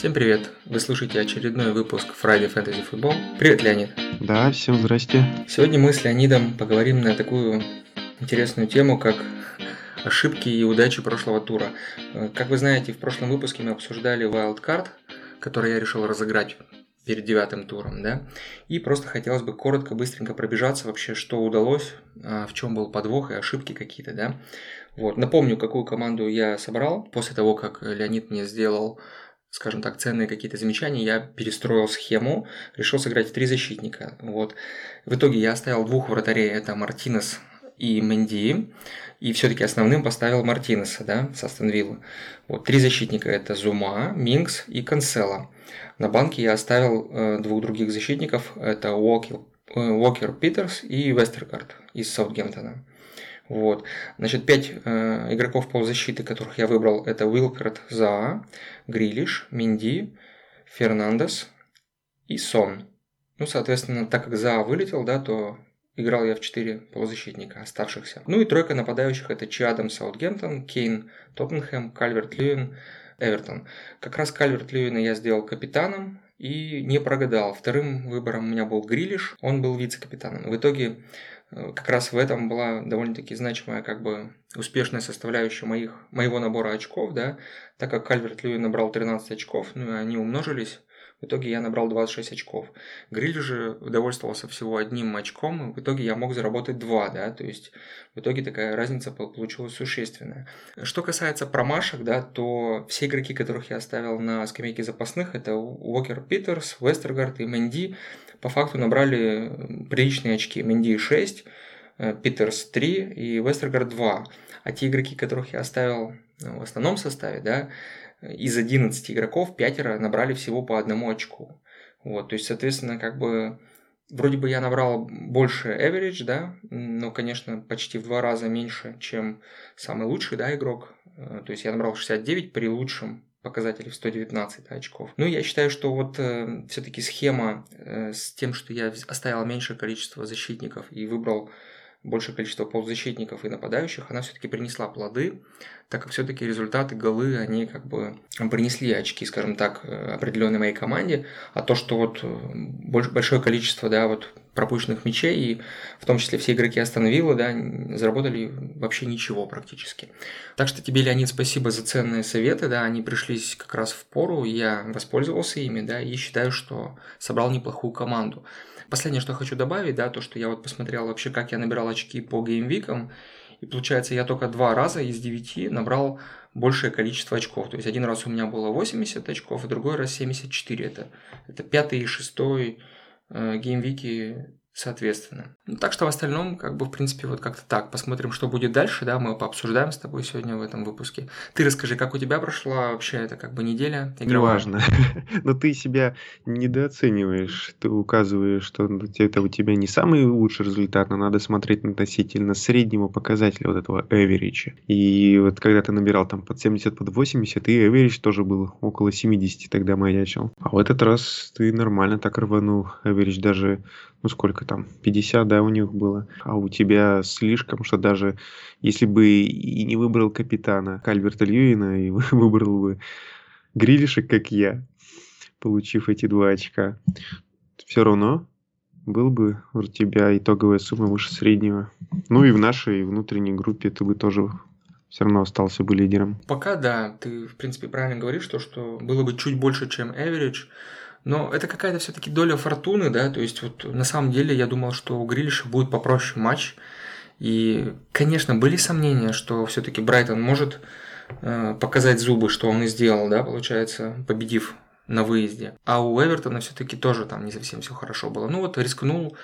Всем привет! Вы слушаете очередной выпуск Friday Fantasy Football. Привет, Леонид! Да, всем здрасте! Сегодня мы с Леонидом поговорим на такую интересную тему, как ошибки и удачи прошлого тура. Как вы знаете, в прошлом выпуске мы обсуждали Wildcard, который я решил разыграть перед девятым туром, да, и просто хотелось бы коротко, быстренько пробежаться вообще, что удалось, а, в чем был подвох и ошибки какие-то, да. Вот, напомню, какую команду я собрал после того, как Леонид мне сделал скажем так, ценные какие-то замечания, я перестроил схему, решил сыграть в три защитника. Вот. В итоге я оставил двух вратарей, это Мартинес и Менди, и все-таки основным поставил Мартинеса, да, с Астон Виллы. Вот, три защитника это Зума, Минкс и Канцела. На банке я оставил э, двух других защитников, это Уокер, э, Уокер Питерс и Вестергард из Саутгемптона. Вот. Значит, пять э, игроков полузащиты, которых я выбрал, это Уилкард Заа, Грилиш, Минди, Фернандес и Сон. Ну, соответственно, так как Заа вылетел, да, то играл я в четыре полузащитника оставшихся. Ну и тройка нападающих это Чадам Саутгемптон, Кейн Тоттенхэм, Кальверт Льюин, Эвертон. Как раз Кальверт Льюина я сделал капитаном и не прогадал. Вторым выбором у меня был Грилиш, он был вице-капитаном. В итоге как раз в этом была довольно-таки значимая как бы успешная составляющая моих, моего набора очков, да, так как Кальверт Льюин набрал 13 очков, ну и они умножились, в итоге я набрал 26 очков. Грилиш же удовольствовался всего одним очком, и в итоге я мог заработать 2, да, то есть в итоге такая разница получилась существенная. Что касается промашек, да, то все игроки, которых я оставил на скамейке запасных, это Уокер Питерс, Вестергард и Мэнди, по факту набрали приличные очки. Менди 6, э, Питерс 3 и Вестергард 2. А те игроки, которых я оставил ну, в основном составе, да, из 11 игроков пятеро набрали всего по одному очку. Вот, то есть, соответственно, как бы вроде бы я набрал больше average, да, но, конечно, почти в два раза меньше, чем самый лучший, да, игрок. Э, то есть я набрал 69 при лучшем показателей в 119 очков. Ну, я считаю, что вот э, все-таки схема э, с тем, что я оставил меньшее количество защитников и выбрал большее количество полузащитников и нападающих, она все-таки принесла плоды, так как все-таки результаты, голы, они как бы принесли очки, скажем так, э, определенной моей команде, а то, что вот э, большое количество, да, вот пропущенных мячей, и в том числе все игроки остановило, да, заработали вообще ничего практически. Так что тебе, Леонид, спасибо за ценные советы, да, они пришлись как раз в пору, я воспользовался ими, да, и считаю, что собрал неплохую команду. Последнее, что хочу добавить, да, то, что я вот посмотрел вообще, как я набирал очки по геймвикам, и получается, я только два раза из девяти набрал большее количество очков. То есть один раз у меня было 80 очков, а другой раз 74. Это, это пятый и шестой э, геймвики соответственно. Ну, так что в остальном, как бы, в принципе, вот как-то так. Посмотрим, что будет дальше, да, мы пообсуждаем с тобой сегодня в этом выпуске. Ты расскажи, как у тебя прошла вообще эта как бы неделя игровая? Неважно. Но ты себя недооцениваешь. Ты указываешь, что это у тебя не самый лучший результат, но надо смотреть относительно среднего показателя вот этого average. И вот когда ты набирал там под 70, под 80, и average тоже был около 70 тогда маячил. А в этот раз ты нормально так рванул. Average даже ну сколько там, 50, да, у них было, а у тебя слишком, что даже если бы и не выбрал капитана Кальверта Льюина и выбрал бы Грилиша, как я, получив эти два очка, все равно был бы у тебя итоговая сумма выше среднего. Ну и в нашей внутренней группе ты бы тоже все равно остался бы лидером. Пока да, ты в принципе правильно говоришь, то, что было бы чуть больше, чем average, но это какая-то все-таки доля фортуны, да, то есть вот на самом деле я думал, что у Грилиша будет попроще матч. И, конечно, были сомнения, что все-таки Брайтон может э, показать зубы, что он и сделал, да, получается, победив на выезде. А у Эвертона все-таки тоже там не совсем все хорошо было. Ну вот рискнул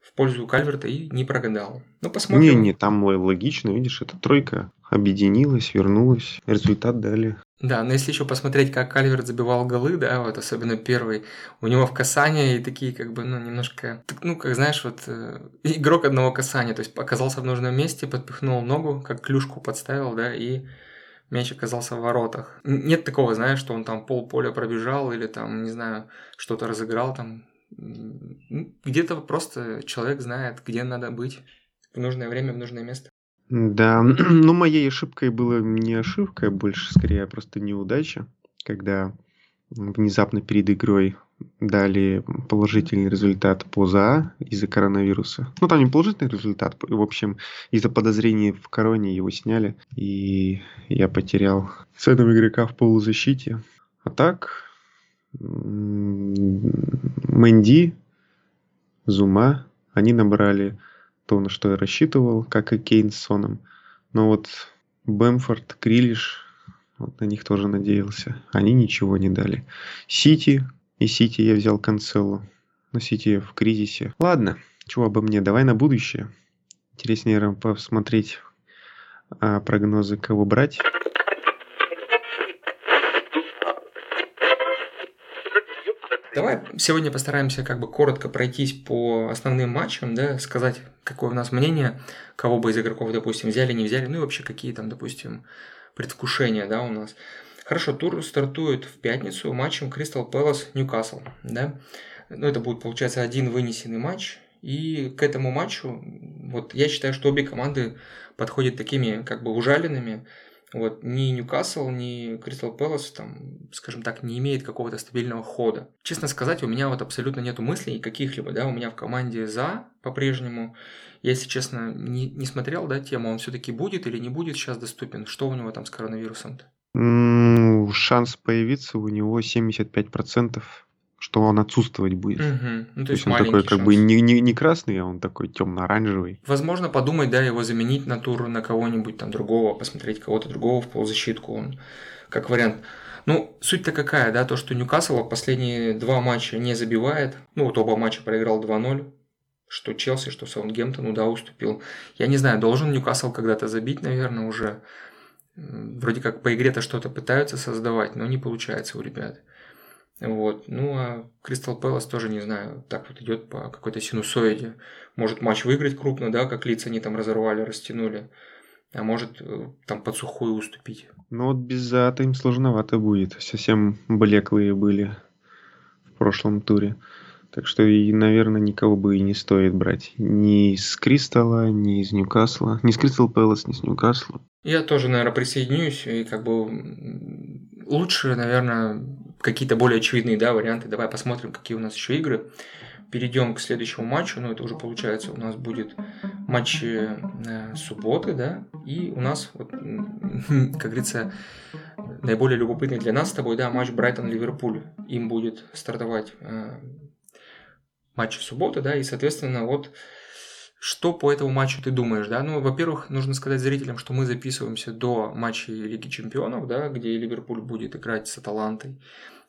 в пользу Кальверта и не прогадал. Ну, посмотрим. Не, не, там логично, видишь, эта тройка объединилась, вернулась, результат дали. Да, но если еще посмотреть, как Кальверт забивал голы, да, вот особенно первый, у него в касании и такие как бы, ну, немножко, ну, как знаешь, вот э, игрок одного касания, то есть оказался в нужном месте, подпихнул ногу, как клюшку подставил, да, и мяч оказался в воротах. Нет такого, знаешь, что он там пол поля пробежал или там, не знаю, что-то разыграл там. Где-то просто человек знает, где надо быть в нужное время, в нужное место. Да, ну моей ошибкой была не ошибка, больше скорее просто неудача, когда внезапно перед игрой дали положительный результат по ЗА из-за коронавируса. Ну, там не положительный результат, в общем, из-за подозрений в короне его сняли, и я потерял ценного игрока в полузащите. А так, Мэнди, Зума, они набрали то, на что я рассчитывал, как и Кейн с Соном. Но вот Бэмфорд, Крилиш, вот на них тоже надеялся. Они ничего не дали. Сити, и Сити я взял Канцелу. Но Сити в кризисе. Ладно, чего обо мне, давай на будущее. Интереснее посмотреть а, прогнозы, кого брать. Давай сегодня постараемся как бы коротко пройтись по основным матчам, да, сказать, какое у нас мнение, кого бы из игроков, допустим, взяли, не взяли, ну и вообще какие там, допустим, предвкушения, да, у нас. Хорошо, тур стартует в пятницу матчем Кристал Пэлас Ньюкасл, да. Ну, это будет, получается, один вынесенный матч. И к этому матчу, вот я считаю, что обе команды подходят такими как бы ужаленными. Вот ни Ньюкасл, ни Кристал Пэлас, там, скажем так, не имеет какого-то стабильного хода. Честно сказать, у меня вот абсолютно нету мыслей каких-либо, да, у меня в команде за по-прежнему. Я, если честно, не, не смотрел, да, тему, он все-таки будет или не будет сейчас доступен? Что у него там с коронавирусом-то? Шанс появиться у него 75%, что он отсутствовать будет. Мгм. Ну, то То есть есть он такой маленький как бы шанс. не, не, не красный, а он такой темно-оранжевый. Возможно, подумать, да, его заменить на тур на кого-нибудь там другого, посмотреть кого-то другого в полузащитку, он как вариант. Ну, суть-то какая, да, то, что Ньюкасл последние два матча не забивает, ну, вот оба матча проиграл 2-0, что Челси, что Саутгемптон, ну да, уступил. Я не знаю, должен Ньюкасл когда-то забить, наверное, уже. Вроде как по игре-то что-то пытаются создавать, но не получается у ребят. Вот. Ну, а Кристал Пэлас тоже, не знаю, так вот идет по какой-то синусоиде. Может матч выиграть крупно, да, как лица они там разорвали, растянули. А может э, там под сухую уступить. Но вот без зата им сложновато будет. Совсем блеклые были в прошлом туре. Так что и, наверное, никого бы и не стоит брать. Ни из Кристалла, ни из Ньюкасла. Ни с Кристал Пэлас, ни с Ньюкасла. Я тоже, наверное, присоединюсь. И как бы лучше, наверное, какие-то более очевидные да, варианты. Давай посмотрим, какие у нас еще игры. Перейдем к следующему матчу. Ну, это уже получается у нас будет матч э, субботы, да. И у нас, вот, как говорится, наиболее любопытный для нас с тобой, да, матч Брайтон-Ливерпуль. Им будет стартовать э, матч субботу, да, и, соответственно, вот что по этому матчу ты думаешь, да? Ну, во-первых, нужно сказать зрителям, что мы записываемся до матча Лиги Чемпионов, да, где Ливерпуль будет играть с Аталантой.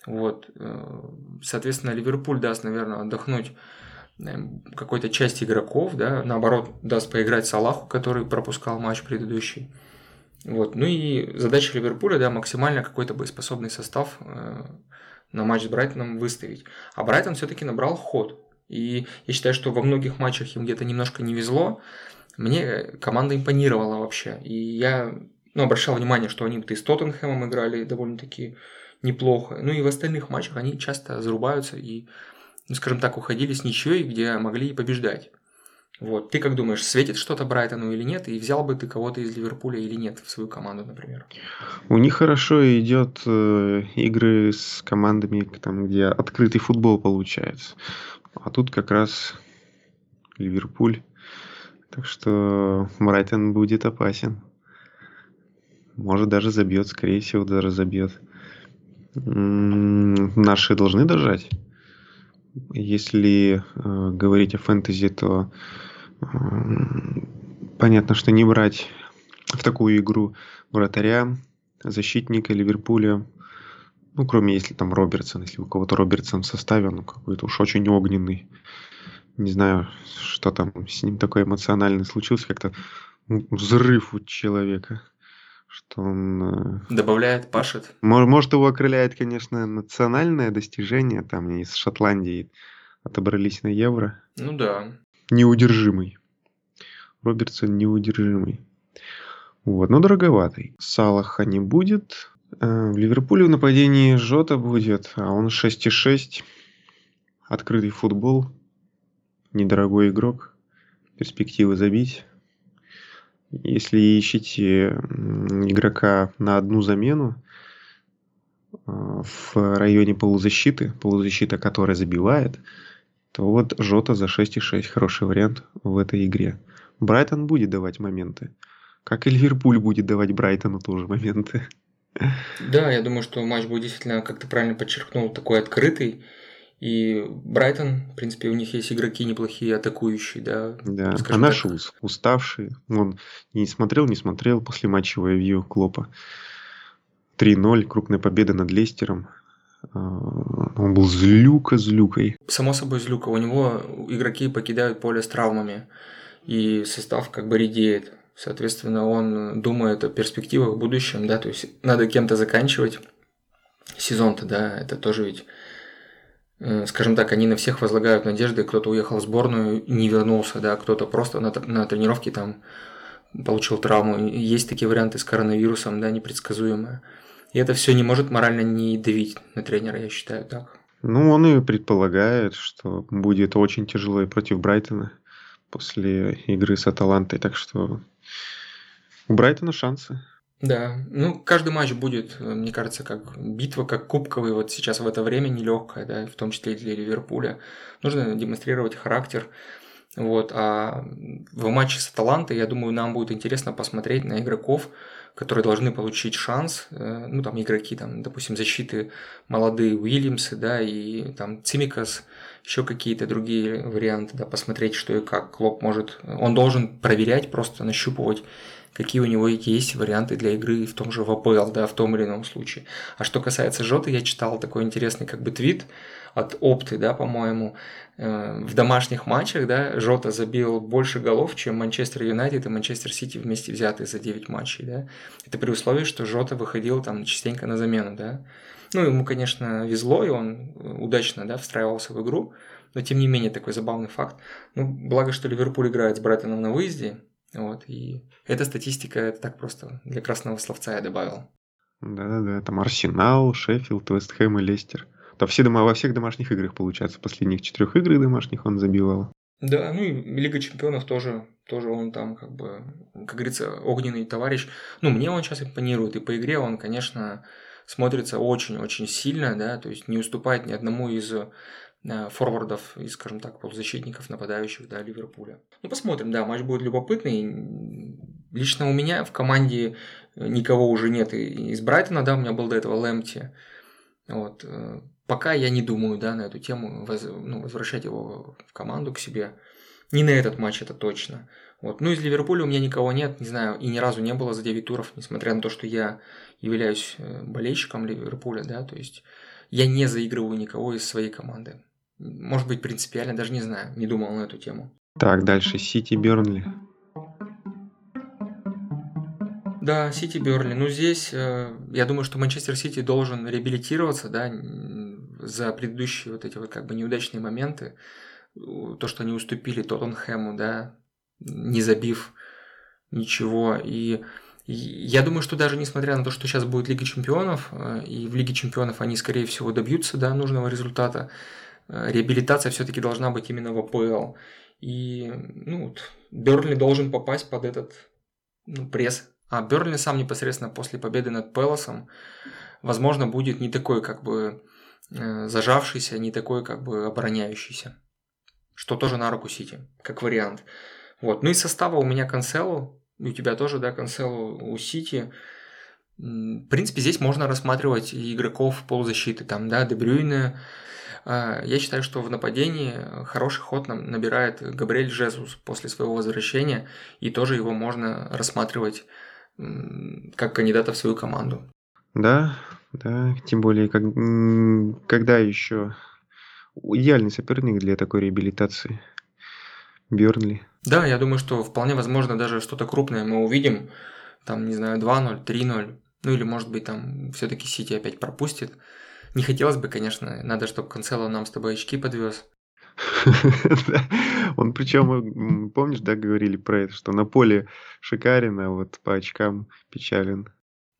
Вот, э, соответственно, Ливерпуль даст, наверное, отдохнуть э, какой-то части игроков, да, наоборот, даст поиграть Салаху, который пропускал матч предыдущий. Вот, ну и задача Ливерпуля, да, максимально какой-то боеспособный состав э, на матч с Брайтоном выставить. А Брайтон все-таки набрал ход. И я считаю, что во многих матчах им где-то немножко не везло. Мне команда импонировала вообще. И я ну, обращал внимание, что они вот и с Тоттенхэмом играли довольно-таки неплохо. Ну и в остальных матчах они часто зарубаются и, ну, скажем так, уходили с ничьей, где могли и побеждать. Вот. Ты как думаешь, светит что-то Брайтону или нет? И взял бы ты кого-то из Ливерпуля или нет в свою команду, например? У них хорошо идет э, игры с командами, там, где открытый футбол получается. А тут как раз Ливерпуль. Так что Брайтон будет опасен. Может даже забьет, скорее всего, даже забьет. М, Наши должны дожать. Если э, говорить о фэнтези, то м, понятно, что не брать в такую игру вратаря, защитника Ливерпуля, ну, кроме если там Робертсон, если у кого-то Робертсон в составе, ну, какой-то уж очень огненный. Не знаю, что там с ним такой эмоциональный случился, как-то взрыв у человека, что он... э, Добавляет, пашет. мо- Может, его окрыляет, конечно, национальное достижение, там из Шотландии отобрались на Евро. Ну да. Неудержимый. Робертсон неудержимый. Вот, но дороговатый. Салаха не будет. Э, В Ливерпуле в нападении Жота будет, а он 6,6. Открытый футбол. Недорогой игрок. Перспективы забить. Если ищете игрока на одну замену, в районе полузащиты, полузащита, которая забивает, то вот Жота за 6,6 хороший вариант в этой игре. Брайтон будет давать моменты. Как и Ливерпуль будет давать Брайтону тоже моменты. Да, я думаю, что матч будет действительно, как ты правильно подчеркнул, такой открытый. И Брайтон, в принципе, у них есть игроки неплохие, атакующие, да. Да, а наши так. уставшие. Он не смотрел, не смотрел после матча ревью Клопа. 3-0, крупная победа над Лестером. А, он был злюка злюкой. Само собой злюка. У него игроки покидают поле с травмами. И состав как бы редеет. Соответственно, он думает о перспективах в будущем, да, то есть надо кем-то заканчивать сезон-то, да, это тоже ведь Э, скажем так, они на всех возлагают надежды, кто-то уехал в сборную не вернулся, да, кто-то просто на, на тренировке там получил травму. Есть такие варианты с коронавирусом, да, непредсказуемые. И это все не может морально не давить на тренера, я считаю так. Ну, он и предполагает, что будет очень тяжело и против Брайтона после игры с Аталантой, так что у Брайтона шансы. Да, ну каждый матч будет, э, мне кажется, как битва, как кубковый вот сейчас в это время нелегкая, да, в том числе и для Ливерпуля. Нужно демонстрировать характер. Вот, а в матче с Аталантой, я думаю, нам будет интересно посмотреть на игроков, которые должны получить шанс, э, ну там игроки, там, допустим, защиты молодые Уильямсы, да, и там Цимикас, еще какие-то другие варианты, да, посмотреть, что и как Клоп может, он должен проверять, просто нащупывать какие у него есть варианты для игры в том же ВПЛ, да, в том или ином случае. А что касается Жоты, я читал такой интересный как бы твит от Опты, да, по-моему, э, в домашних матчах, да, Жота забил больше голов, чем Манчестер Юнайтед и Манчестер Сити вместе взятые за 9 матчей, да. Это при условии, что Жота выходил там частенько на замену, да. Ну, ему, конечно, везло, и он удачно, да, встраивался в игру, но тем не менее такой забавный факт. Ну, благо, что Ливерпуль играет с Брайтоном на выезде, вот, и эта статистика, это так просто для красного словца я добавил. Да-да-да, там Арсенал, Шеффилд, Вестхэм и Лестер. То все дома, во всех домашних играх, получается, последних четырех играх домашних он забивал. Да, ну и Лига Чемпионов тоже, тоже он там как бы, как говорится, огненный товарищ. Ну, мне он сейчас импонирует, и по игре он, конечно, смотрится очень-очень сильно, да, то есть не уступает ни одному из Э, форвардов и, скажем так, полузащитников, нападающих, да, Ливерпуля. Ну, посмотрим, да, матч будет любопытный. Лично у меня в команде никого уже нет из Брайтона, да, у меня был до этого Лэмти. Вот. Э, пока я не думаю, да, на эту тему, воз, ну, возвращать его в команду к себе. Не на этот матч, это точно. Вот. Ну, из Ливерпуля у меня никого нет, не знаю, и ни разу не было за 9 туров, несмотря на то, что я являюсь э, болельщиком Ливерпуля, да, то есть я не заигрываю никого из своей команды. Может быть, принципиально, даже не знаю, не думал на эту тему. Так, дальше Сити Бернли. Да, Сити Бернли. Ну, здесь э, я думаю, что Манчестер Сити должен реабилитироваться, да, за предыдущие вот эти вот как бы неудачные моменты. То, что они уступили Тоттенхэму, да, не забив ничего. И я думаю, что даже несмотря на то, что сейчас будет Лига Чемпионов, э, и в Лиге Чемпионов они, скорее всего, добьются да, нужного результата, Э, реабилитация все-таки должна быть именно в АПЛ. И ну, Бернли должен попасть под этот ну, пресс. А Бернли сам непосредственно после победы над Пелосом, возможно, будет не такой как бы э, зажавшийся, не такой как бы обороняющийся. Что тоже на руку Сити, как вариант. Вот. Ну и состава у меня Канцелу, у тебя тоже, да, Канцелу у Сити. В принципе, здесь можно рассматривать игроков полузащиты, там, да, Дебрюйне, а, я считаю, что в нападении хороший ход нам набирает Габриэль Жезус после своего возвращения, и тоже его можно рассматривать как кандидата в свою команду. Да, да, тем более, как, когда еще идеальный соперник для такой реабилитации. Бернли. Да, я думаю, что вполне возможно даже что-то крупное мы увидим. Там, не знаю, 2-0, 3-0. Ну или, может быть, там все-таки Сити опять пропустит. Не хотелось бы, конечно, надо, чтобы Канцело нам с тобой очки подвез. Он причем, помнишь, да, говорили про это, что на поле шикарен, а вот по очкам печален.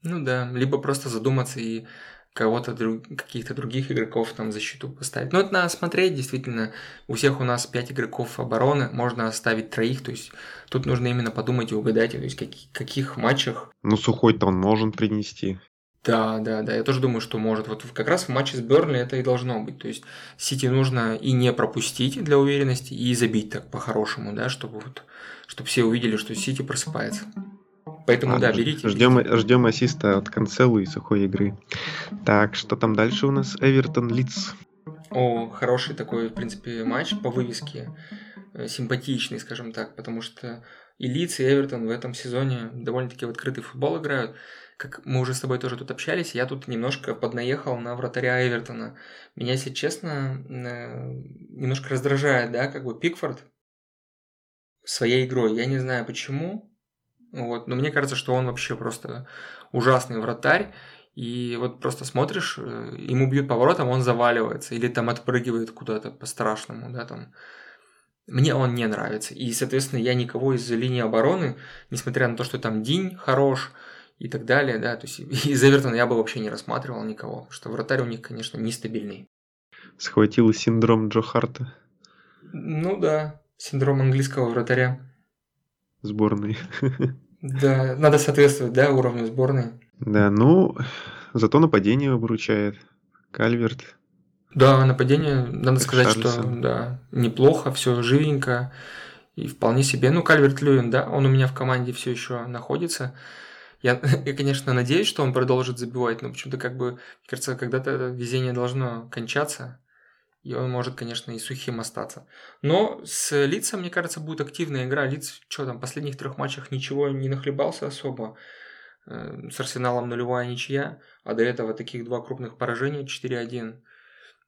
Ну да, либо просто задуматься и кого-то, друг, каких-то других игроков там защиту поставить. Но это надо смотреть, действительно. У всех у нас 5 игроков обороны, можно оставить троих, то есть тут нужно именно подумать и угадать, то есть каких, каких матчах. Ну, сухой-то он может принести. Да, да, да. Я тоже думаю, что может. Вот как раз в матче с Бернли это и должно быть. То есть Сити нужно и не пропустить для уверенности, и забить так по-хорошему, да, чтобы вот, чтобы все увидели, что Сити просыпается. Поэтому, А, да, берите. Ждем, берите. ждем ассиста от Канцелу и сухой игры. Так, что там дальше у нас? Эвертон Лидс. О, хороший такой, в принципе, матч по вывеске. Э, Симпатичный, скажем так, потому что и Лидс, и Эвертон в этом сезоне довольно-таки в открытый футбол играют. Как мы уже с тобой тоже тут общались, я тут немножко поднаехал на вратаря Эвертона. Меня, если честно, э, немножко раздражает, да, как бы Пикфорд своей игрой. Я не знаю почему, вот, но мне кажется, что он вообще просто ужасный вратарь. И вот просто смотришь, э, ему бьют поворотом, он заваливается или там отпрыгивает куда-то по-страшному, да, там. Мне он не нравится. И, соответственно, я никого из линии обороны, несмотря на то, что там Динь хорош и так далее, да, то есть из Эвертона я бы вообще не рассматривал никого, потому что вратарь у них, конечно, нестабильный. Схватил синдром Джо Харта Ну да, синдром английского вратаря. Сборной. Да, надо соответствовать, да, уровню сборной. Да, ну, зато нападение выручает. Кальверт. Да, нападение, надо сказать, что Ришарлисон. да, неплохо, все живенько и вполне себе. Ну, Кальверт Льюин, да, он у меня в команде все еще находится. Я, я, конечно, надеюсь, что он продолжит забивать, но почему-то как бы, мне кажется, когда-то везение должно кончаться, и он может, конечно, и сухим остаться. Но с Лицом, мне кажется, будет активная игра. Лиц, что там, в последних трех матчах ничего не нахлебался особо. Э, С Арсеналом нулевая ничья, а до этого таких два крупных поражения 4-1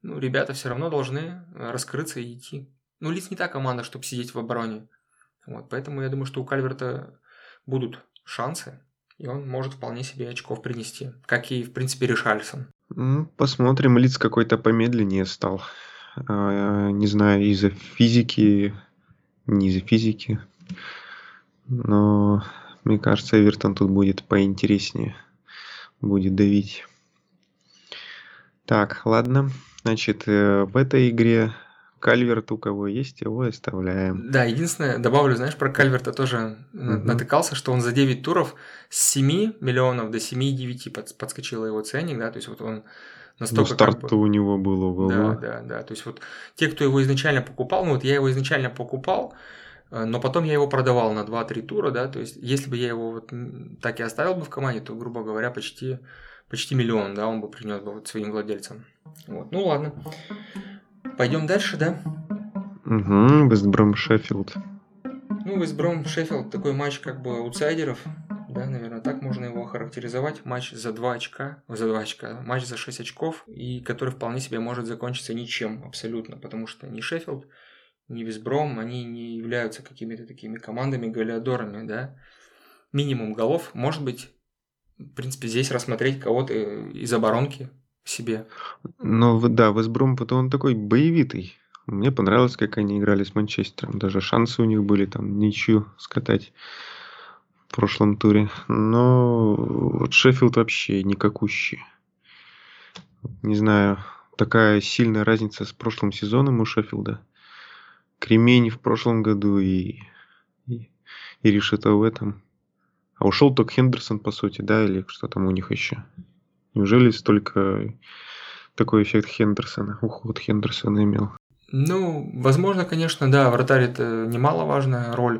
ну, ребята все равно должны раскрыться и идти. Ну, Лиц не та команда, чтобы сидеть в обороне. Вот, поэтому я думаю, что у Кальверта будут шансы, и он может вполне себе очков принести, как и, в принципе, Ришальсон. Посмотрим, Лиц какой-то помедленнее стал. А, Не знаю, из-за физики, не из-за физики. Но мне кажется, Эвертон тут будет поинтереснее. Будет давить. Так, ладно. Значит, э, в этой игре Кальверт у кого есть, его оставляем. Да, единственное, добавлю, знаешь, про Кальверта тоже Мгм. натыкался, что он за 9 туров с 7 миллионов до 7,9 под- подскочил его ценник, да, то есть вот он Ну, настолько как бы- у него был ого Да, да, да. То есть вот те, кто его изначально покупал, ну вот я его изначально покупал, э, но потом я его продавал на 2-3 тура, да, то есть если бы я его вот так и оставил бы в команде, то, грубо говоря, почти, почти миллион, да, он бы принес бы вот своим владельцам. Вот. Ну ладно. Пойдем дальше, да? Угу, Вестбром Шеффилд. Ну, Вестбром Шеффилд такой матч как бы аутсайдеров, да, наверное, так можно его охарактеризовать. Матч за 2 очка, за 2 очка, матч за 6 очков, и который вполне себе может закончиться ничем абсолютно, потому что ни Шеффилд, ни Весбром, они не являются какими-то такими командами-голеадорами, да. Минимум голов, может быть, в принципе, здесь рассмотреть кого-то из оборонки себе. Но в- да, Вестбром, вот он такой боевитый. Мне понравилось, как они играли с Манчестером. Даже шансы у них были там ничью скатать в прошлом туре. Но вот Шеффилд вообще никакущий. Не знаю, такая сильная разница с прошлым сезоном у Шеффилда. Кремень в прошлом году и, и, и Решето в этом. А ушел только Хендерсон, по сути, да, или что там у них еще? Неужели столько такой эффект Хендерсона, уход Хендерсона имел? Ну, возможно, конечно, да, вратарь это немаловажная роль.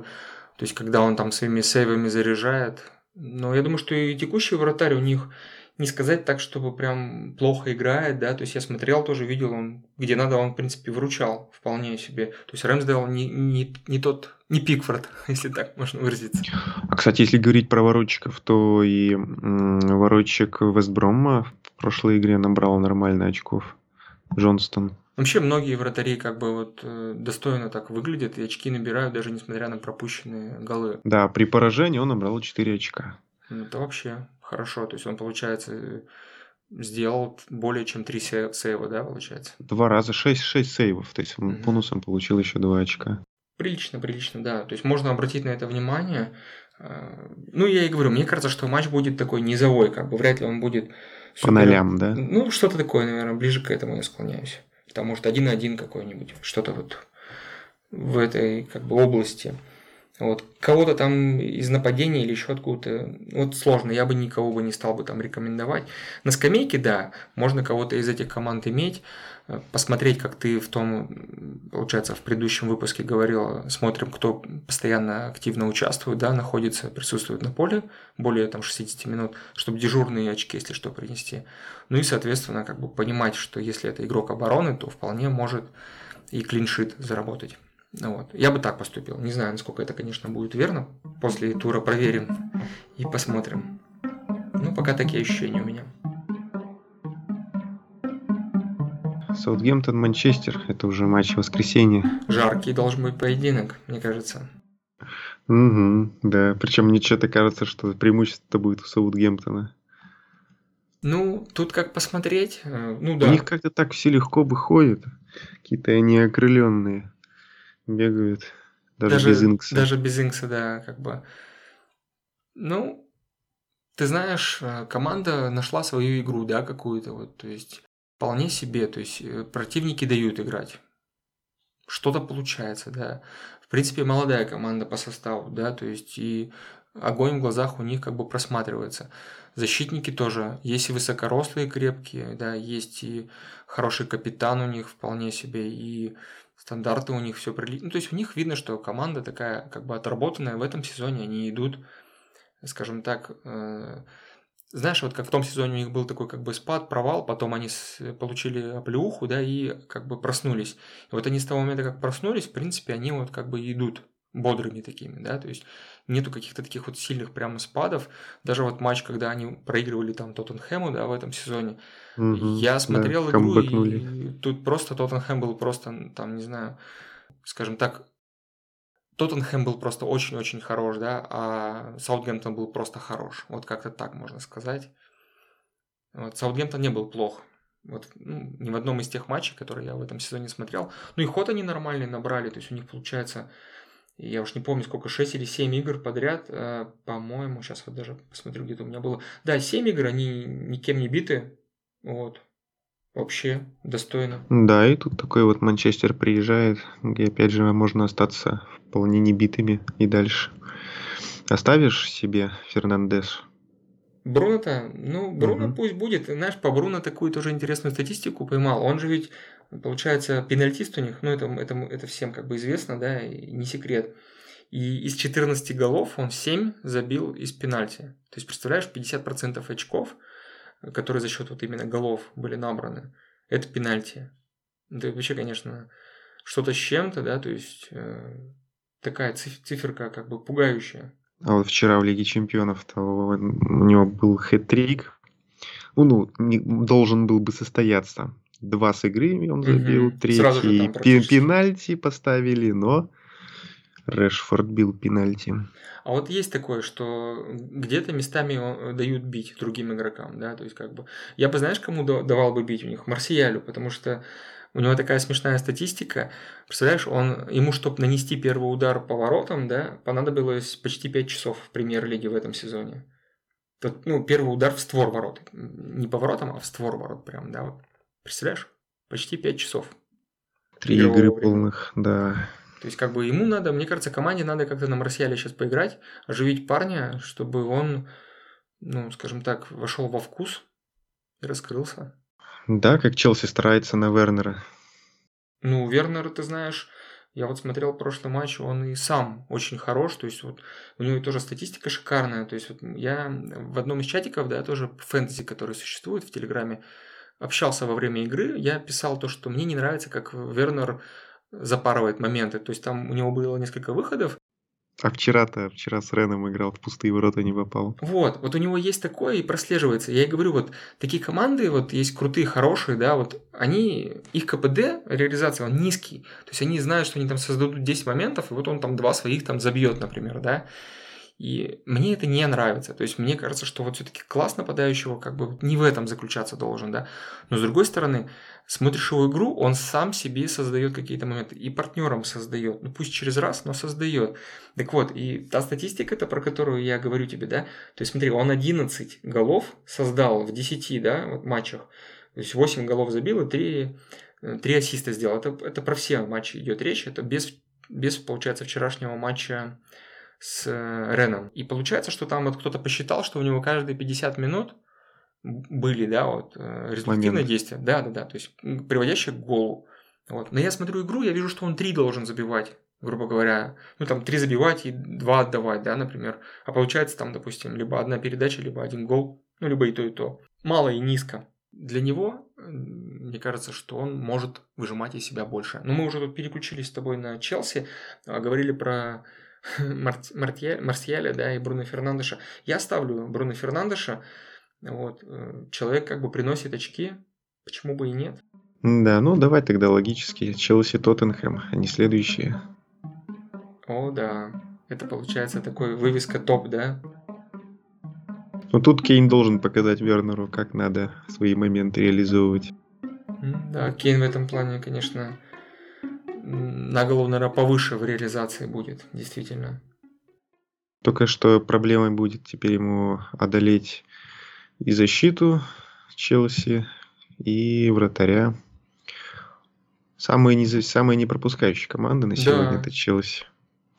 То есть, когда он там своими сейвами заряжает. Но я думаю, что и текущий вратарь у них не сказать так, чтобы прям плохо играет, да, то есть я смотрел тоже, видел, он где надо, он, в принципе, выручал вполне себе. То есть Рэмсдейл не, не, не тот, не Пикфорд, если так можно выразиться. А, кстати, если говорить про воротчиков, то и воротчик Вестброма в прошлой игре набрал нормально очков. Джонстон. Вообще многие вратари как бы вот э, достойно так выглядят и очки набирают, даже несмотря на пропущенные голы. Да, при поражении он набрал 4 очка. Ну, Это вообще хорошо. То есть он, получается, сделал более чем три се- сейва, да, получается? Два раза, 6, 6 сейвов. То есть он Мгм. бонусом получил еще 2 очка. Прилично, прилично, да. То есть можно обратить на это внимание. Э, Ну, я и говорю, мне кажется, что матч будет такой низовой, как бы вряд ли он будет По супер- нолям, да? Ну, что-то такое, наверное, ближе к этому я склоняюсь. Там, может, один-один какой-нибудь, что-то вот в этой как бы области. Вот. Кого-то там из нападения или еще откуда-то, вот сложно, я бы никого бы не стал бы там рекомендовать. На скамейке, да, можно кого-то из этих команд иметь, э, посмотреть, как ты в том, получается, в предыдущем выпуске говорил, смотрим, кто постоянно активно участвует, да, находится, присутствует на поле более там 60 минут, чтобы дежурные очки, если что, принести. Ну и, соответственно, как бы понимать, что если это игрок обороны, то вполне может и клиншит заработать. Вот. Я бы так поступил. Не знаю, насколько это, конечно, будет верно. После тура проверим и посмотрим. Ну, пока такие ощущения у меня. Саутгемптон, Манчестер. Это уже матч воскресенья. Жаркий должен быть поединок, мне кажется. Угу, да. Причем мне что-то кажется, что преимущество будет у Саутгемптона. Ну, тут как посмотреть. Э, ну да. У них как-то так все легко выходит. Какие-то они окрыленные бегают. Даже, даже без инкса. Даже без инкса, да, как бы. Ну, ты знаешь, э, команда нашла свою игру, да, какую-то вот, то есть вполне себе, то есть э, противники дают играть. Что-то получается, да. В принципе, молодая команда по составу, да, то есть и огонь в глазах у них как бы просматривается. Защитники тоже, есть и высокорослые, крепкие, да, есть и хороший капитан у них вполне себе, и стандарты у них все прилично. Ну, то есть у них видно, что команда такая как бы отработанная. В этом сезоне они идут, скажем так, э, знаешь, вот как в том сезоне у них был такой как бы спад, провал, потом они с, получили оплеуху, да, и как бы проснулись. И вот они с того момента, как проснулись, в принципе, они вот как бы идут бодрыми такими, да, то есть нету каких-то таких вот сильных прямо спадов. Даже вот матч, когда они проигрывали там Тоттенхэму, да, в этом сезоне, угу, я смотрел да, игру, и тут просто Тоттенхэм был просто, там, не знаю, скажем так, Тоттенхэм был просто очень-очень хорош, да, а Саутгемптон был просто хорош. Вот как-то так можно сказать. Вот, Саутгемптон не был плох. Вот, ну, ни в одном из тех матчей, которые я в этом сезоне смотрел. Ну и ход они нормальный набрали, то есть у них получается я уж не помню, сколько, 6 или 7 игр подряд, э, по-моему, сейчас вот даже посмотрю, где-то у меня было. Да, 7 игр, они никем не биты, вот, вообще достойно. Да, и тут такой вот Манчестер приезжает, где опять же можно остаться вполне небитыми и дальше. Оставишь себе Фернандес? Бруно-то, ну, Бруно угу. пусть будет. Знаешь, по Бруно такую тоже интересную статистику поймал. Он же ведь Получается, пенальтист у них, ну это, это, это всем как бы известно, да, и не секрет. И из 14 голов он 7 забил из пенальти. То есть, представляешь, 50% очков, которые за счет вот именно голов были набраны, это пенальти. Это вообще, конечно, что-то с чем-то, да, то есть э, такая циферка как бы пугающая. А вот вчера в Лиге Чемпионов то у него был хэт-трик. Ну, ну, не, должен был бы состояться два с игры он забил, угу. третий пи- пенальти поставили, но Решфорд бил пенальти. А вот есть такое, что где-то местами дают бить другим игрокам, да, то есть как бы... Я бы, знаешь, кому давал бы бить у них? Марсиалю, потому что у него такая смешная статистика. Представляешь, он, ему, чтобы нанести первый удар по воротам, да, понадобилось почти 5 часов в премьер-лиге в этом сезоне. Тут, ну, первый удар в створ ворот. Не по воротам, а в створ ворот прям, да, вот. Представляешь? Почти 5 часов. Три игры времени. полных, да. То есть, как бы ему надо, мне кажется, команде надо как-то на Марсиале сейчас поиграть, оживить парня, чтобы он, ну, скажем так, вошел во вкус и раскрылся. Да, как Челси старается на Вернера. Ну, Вернер, ты знаешь, я вот смотрел прошлый матч, он и сам очень хорош, то есть вот у него тоже статистика шикарная, то есть вот я в одном из чатиков, да, тоже фэнтези, который существует в Телеграме, общался во время игры, я писал то, что мне не нравится, как Вернер запарывает моменты. То есть там у него было несколько выходов. А вчера-то, вчера с Реном играл, в пустые ворота не попал. Вот, вот у него есть такое и прослеживается. Я и говорю, вот такие команды, вот есть крутые, хорошие, да, вот они, их КПД, реализация, он низкий. То есть они знают, что они там создадут 10 моментов, и вот он там два своих там забьет, например, да. И мне это не нравится. То есть мне кажется, что вот все-таки класс нападающего как бы не в этом заключаться должен, да. Но с другой стороны, смотришь его игру, он сам себе создает какие-то моменты. И партнерам создает. Ну пусть через раз, но создает. Так вот, и та статистика, это про которую я говорю тебе, да. То есть смотри, он 11 голов создал в 10, да, вот матчах. То есть 8 голов забил и 3, 3 ассиста сделал. Это, это про все матчи идет речь. Это без, без, получается, вчерашнего матча с э, Реном. И получается, что там вот кто-то посчитал, что у него каждые 50 минут были, да, вот, э, результативные Момент. действия. Да, да, да, то есть приводящие к голу. Вот. Но я смотрю игру, я вижу, что он три должен забивать, грубо говоря. Ну, там, три забивать и два отдавать, да, например. А получается там, допустим, либо одна передача, либо один гол, ну, либо и то, и то. Мало и низко. Для него, мне кажется, что он может выжимать из себя больше. Но мы уже тут переключились с тобой на Челси, а, говорили про Марсьяля, да, и Бруно Фернандеша. Я ставлю Бруно Фернандеша, вот, э, человек как бы приносит очки, почему бы и нет. Да, ну давай тогда логически. Челси Тоттенхэм, они следующие. О, да. Это получается такой вывеска топ, да? Ну тут Кейн должен показать Вернеру, как надо свои моменты реализовывать. Да, Кейн в этом плане, конечно, на голову, наверное, повыше в реализации будет, действительно. Только что проблемой будет теперь ему одолеть и защиту Челси, и вратаря. Самые, не, самые не пропускающие команды на сегодня да. это Челси.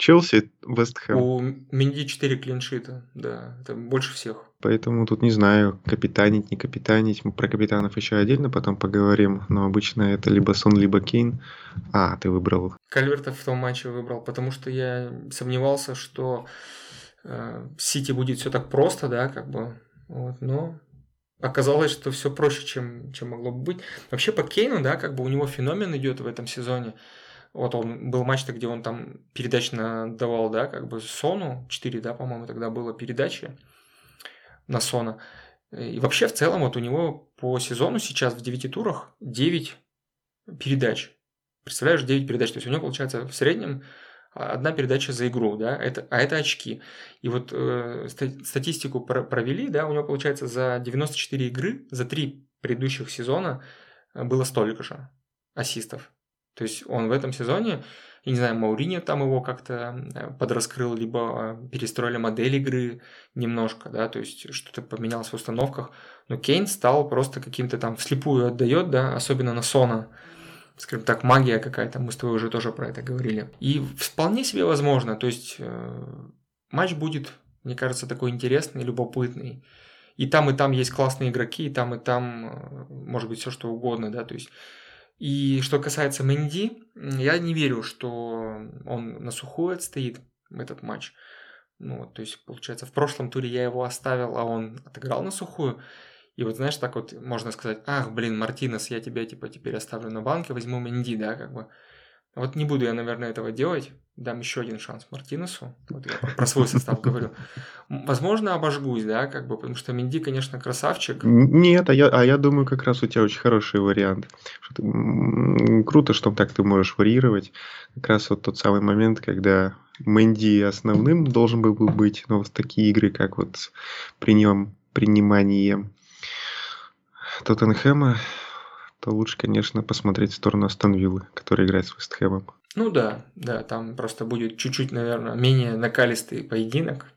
Челси, Вест Хэм. У Минди 4 клиншита, да, это больше всех. Поэтому тут не знаю, капитанить, не капитанить. Мы про капитанов еще отдельно потом поговорим, но обычно это либо Сон, либо Кейн. А, ты выбрал. Кальверта в том матче выбрал, потому что я сомневался, что э, Сити будет все так просто, да, как бы. Вот, но оказалось, что все проще, чем, чем могло бы быть. Вообще по Кейну, да, как бы у него феномен идет в этом сезоне. Вот он был матч, где он там передач давал, да, как бы Сону, 4, да, по-моему, тогда было передачи на Сона. И вообще в целом вот у него по сезону сейчас в 9 турах 9 передач. Представляешь, 9 передач. То есть у него получается в среднем одна передача за игру, да, это, а это очки. И вот э, статистику про провели, да, у него получается за 94 игры, за 3 предыдущих сезона было столько же ассистов. То есть он в этом сезоне, я не знаю, Маурини там его как-то э, подраскрыл, либо э, перестроили модель игры немножко, да, то есть что-то поменялось в установках. Но Кейн стал просто каким-то там вслепую отдает, да, особенно на Сона. Скажем так, магия какая-то, мы с тобой уже тоже про это говорили. И вполне себе возможно, то есть э, матч будет, мне кажется, такой интересный, любопытный. И там, и там есть классные игроки, и там, и там может быть все что угодно, да, то есть и что касается Мэнди, я не верю, что он на сухую отстоит этот матч. Ну, то есть, получается, в прошлом туре я его оставил, а он отыграл на сухую. И вот, знаешь, так вот можно сказать, ах, блин, Мартинес, я тебя, типа, теперь оставлю на банке, возьму Менди, да, как бы. Вот не буду я, наверное, этого делать. Дам еще один шанс Мартинесу. Вот я про свой состав говорю. Возможно, обожгусь, да, как бы, потому что Минди, конечно, красавчик. Нет, а я, а я думаю, как раз у тебя очень хороший вариант. Что ты, круто, что так ты можешь варьировать. Как раз вот тот самый момент, когда Мэнди основным должен был быть, но вот такие игры, как вот при нем принимание Тоттенхэма, то лучше, конечно, посмотреть в сторону Астон Виллы, который играет с Вестхэмом. Ну да, да, там просто будет чуть-чуть, наверное, менее накалистый поединок.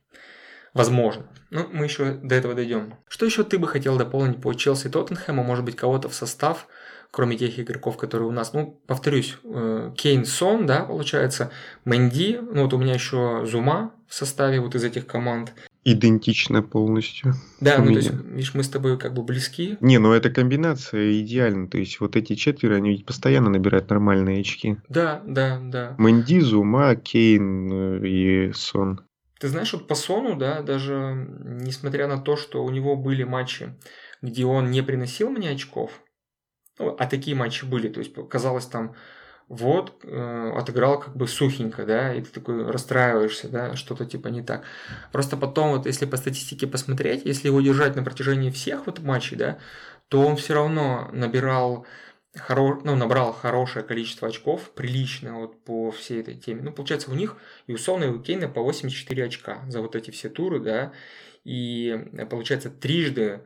Возможно. Ну, мы еще до этого дойдем. Что еще ты бы хотел дополнить по Челси Тоттенхэма? Может быть, кого-то в состав, кроме тех игроков, которые у нас, ну, повторюсь, э, Кейн Сон, да, получается, Мэнди, ну, вот у меня еще Зума в составе вот из этих команд идентично полностью. Да, ну то есть, видишь, мы с тобой как бы близки. Не, ну эта комбинация идеальна. То есть вот эти четверо, они ведь постоянно набирают нормальные очки. Да, да, да. Мэнди, Зума, Кейн э, и Сон. Ты знаешь, вот по Сону, да, даже несмотря на то, что у него были матчи, где он не приносил мне очков, ну, а такие матчи были, то есть казалось там вот, э, отыграл как бы сухенько, да, и ты такой расстраиваешься, да, что-то типа не так. Просто потом, вот если по статистике посмотреть, если его держать на протяжении всех вот матчей, да, то он все равно набирал хоро... ну, набрал хорошее количество очков, прилично вот по всей этой теме. Ну, получается, у них и у Сона, и у Кейна по 84 очка за вот эти все туры, да, и получается трижды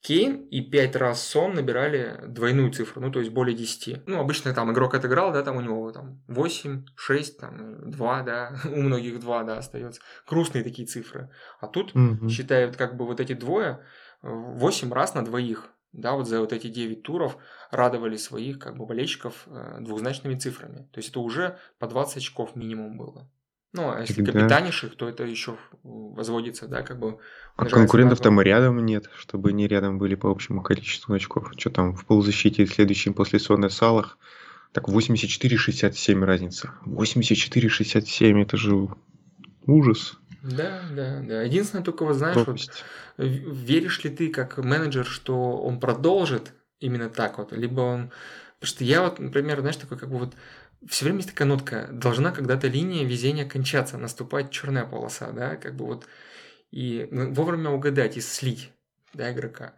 Кейн и 5 раз Сон набирали двойную цифру, ну, то есть более 10. Ну, обычно там игрок отыграл, да, там у него там 8, 6, там 2, да, у многих 2, да, остается. Грустные такие цифры. А тут угу. считают как бы вот эти двое 8 раз на двоих, да, вот за вот эти 9 туров радовали своих как бы болельщиков э, двухзначными цифрами. То есть это уже по 20 очков минимум было. Ну, а если Тогда- капитанишь их, то это еще возводится, да, как бы. А конкурентов там и рядом нет, чтобы они рядом были по общему количеству очков. Что там в полузащите следующем после Сонны Салах? Так 84-67 разница. 84-67 это же ужас. Да, да, да. Единственное, только вот знаешь, вот Пропасть. веришь ли ты как менеджер, что он продолжит именно так вот, либо он... Потому что я вот, например, знаешь, такой как бы вот все время есть такая нотка, должна когда-то линия везения кончаться, наступать черная полоса, да, как бы вот и ну, вовремя угадать и слить, да, игрока.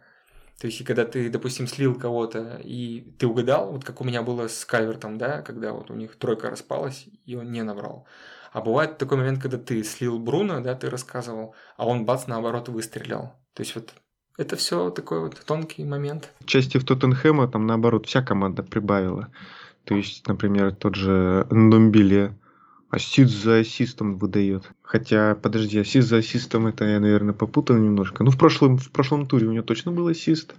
То есть, и когда ты, допустим, слил кого-то, и ты угадал, вот как у меня было с Кальвертом, да, когда вот у них тройка распалась, и он не набрал. А бывает такой момент, когда ты слил Бруно, да, ты рассказывал, а он бац, наоборот, выстрелил. То есть, вот это все такой вот тонкий момент. Части в Тоттенхэма там наоборот вся команда прибавила. То есть, например, тот же Ндомбеле ассист за ассистом выдает. Хотя, подожди, ассист за ассистом это я, наверное, попутал немножко. Ну, в прошлом, в прошлом туре у него точно был ассист.